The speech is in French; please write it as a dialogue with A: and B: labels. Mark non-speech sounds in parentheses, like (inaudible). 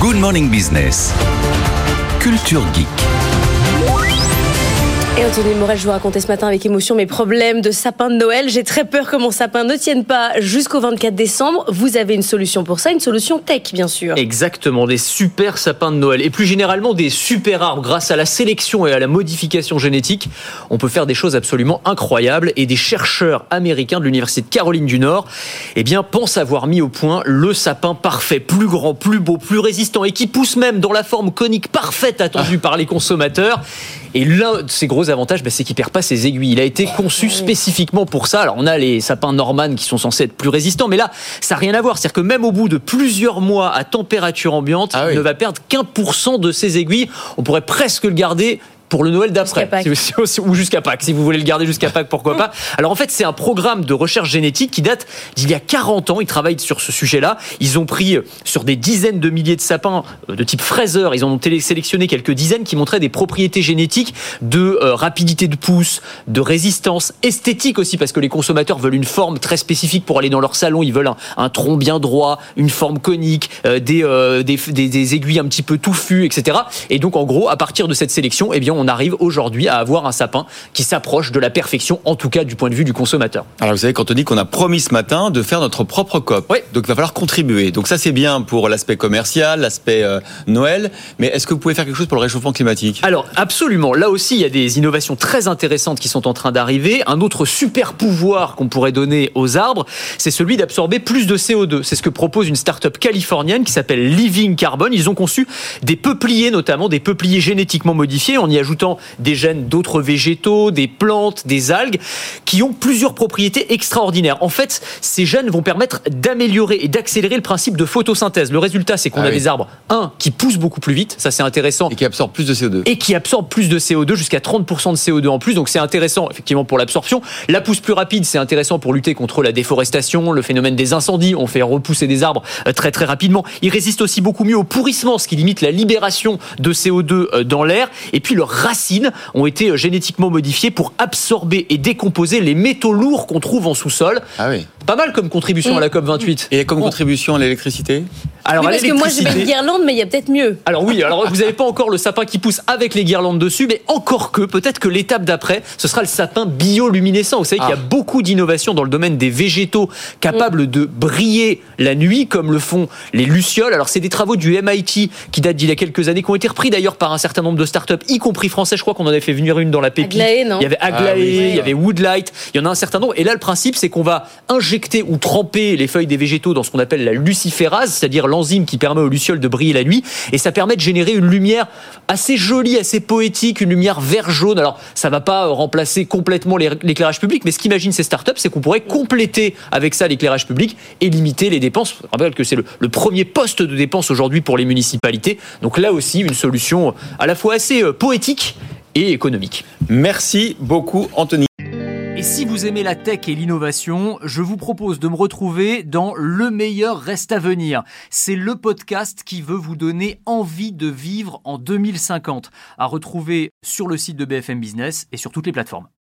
A: Good Morning Business. Culture Geek.
B: Et Anthony Morel, je vous racontais ce matin avec émotion mes problèmes de sapin de Noël. J'ai très peur que mon sapin ne tienne pas jusqu'au 24 décembre. Vous avez une solution pour ça, une solution tech, bien sûr.
C: Exactement, des super sapins de Noël. Et plus généralement, des super arbres. Grâce à la sélection et à la modification génétique, on peut faire des choses absolument incroyables. Et des chercheurs américains de l'Université de Caroline du Nord, eh bien, pensent avoir mis au point le sapin parfait. Plus grand, plus beau, plus résistant et qui pousse même dans la forme conique parfaite attendue par les consommateurs. Et l'un de ses gros avantages, bah, c'est qu'il perd pas ses aiguilles. Il a été conçu spécifiquement pour ça. Alors on a les sapins Norman qui sont censés être plus résistants, mais là, ça n'a rien à voir. C'est-à-dire que même au bout de plusieurs mois à température ambiante,
D: Ah oui.
C: il ne va perdre qu'un pour cent de ses aiguilles. On pourrait presque le garder pour le Noël d'après. Ou jusqu'à Pâques. Si vous voulez le garder jusqu'à Pâques, pourquoi pas. (laughs) Alors en fait, c'est un programme de recherche génétique qui date d'il y a 40 ans. Ils travaillent sur ce sujet-là. Ils ont pris euh, sur des dizaines de milliers de sapins euh, de type fraiseur. Ils en ont sélectionné quelques dizaines qui montraient des propriétés génétiques de euh, rapidité de pousse, de résistance, esthétique aussi, parce que les consommateurs veulent une forme très spécifique pour aller dans leur salon. Ils veulent un, un tronc bien droit, une forme conique, euh, des, euh, des, des- des aiguilles un petit peu touffues, etc. Et donc, en gros, à partir de cette sélection, eh bien, on arrive aujourd'hui à avoir un sapin qui s'approche de la perfection, en tout cas du point de vue du consommateur.
D: Alors vous savez quand on dit qu'on a promis ce matin de faire notre propre COP,
C: Oui.
D: donc il va falloir contribuer. Donc ça c'est bien pour l'aspect commercial, l'aspect euh, Noël, mais est-ce que vous pouvez faire quelque chose pour le réchauffement climatique?
C: Alors absolument, là aussi il y a des innovations très intéressantes qui sont en train d'arriver. Un autre super pouvoir qu'on pourrait donner aux arbres, c'est celui d'absorber plus de CO2. C'est ce que propose une start-up californienne qui s'appelle Living Carbon. Ils ont conçu des peupliers notamment, des peupliers génétiquement modifiés en y ajoutant des gènes d'autres végétaux, des plantes, des algues qui ont plusieurs propriétés extraordinaires. En fait, ces gènes vont permettre d'améliorer et d'accélérer le principe de photosynthèse. Le résultat, c'est qu'on
D: Ah
C: a
D: oui.
C: des arbres, un, qui poussent beaucoup plus vite, ça c'est intéressant,
D: et qui absorbe plus de CO2
C: et qui absorbe plus de CO2, jusqu'à 30% de CO2 en plus. Donc c'est intéressant effectivement pour l'absorption. La pousse plus rapide, c'est intéressant pour lutter contre la déforestation, le phénomène des incendies. On fait repousser des arbres euh, très très rapidement. Il résiste aussi beaucoup mieux au pourrissement, ce qui limite la libération de CO2 euh, dans l'air. Et puis leurs racines ont été euh, génétiquement modifiées pour absorber et décomposer les métaux lourds qu'on trouve en sous-sol.
D: Ah oui.
C: Pas mal comme contribution à la COP 28.
D: Et comme contribution à l'électricité?
C: Alors
B: Oui, parce que moi j'ai
C: l'électricité-
B: mes guirlandes, mais il y a peut-être mieux.
C: alors oui, alors vous n'avez pas encore le sapin qui pousse avec les guirlandes dessus, mais encore que, peut-être que l'étape d'après, ce sera le sapin bioluminescent. Vous savez qu'il y a
D: Ah.
C: beaucoup d'innovations dans le domaine des végétaux capables de briller la nuit, comme le font les lucioles. Alors c'est des travaux du MIT qui datent d'il y a quelques années, qui ont été repris d'ailleurs par un certain nombre de startups, y compris français. Je crois qu'on en avait fait venir une dans la pépite.
B: Aglaé, non
C: Il y avait Aglaé,
D: Ah oui,
C: il y avait Woodlight, il y en a un certain nombre. Et là, le principe, c'est qu'on va injecter ou tremper les feuilles des végétaux dans ce qu'on appelle la luciférase, c'est-à-dire l'enzyme qui permet aux lucioles de briller la nuit. Et ça permet de générer une lumière assez jolie, assez poétique, une lumière vert-jaune. Alors, ça va pas remplacer complètement l'é- l'éclairage public, mais ce qu'imaginent ces startups, c'est qu'on pourrait compléter avec ça l'éclairage public et limiter les dépenses. Je rappelle que c'est le, le premier poste de dépense aujourd'hui pour les municipalités. Donc là aussi, une solution à la fois assez euh, poétique et économique.
D: Merci beaucoup Anthony.
C: Et si vous aimez la tech et l'innovation, je vous propose de me retrouver dans Le meilleur reste à venir. C'est le podcast qui veut vous donner envie de vivre en 2050, à retrouver sur le site de BFM Business et sur toutes les plateformes.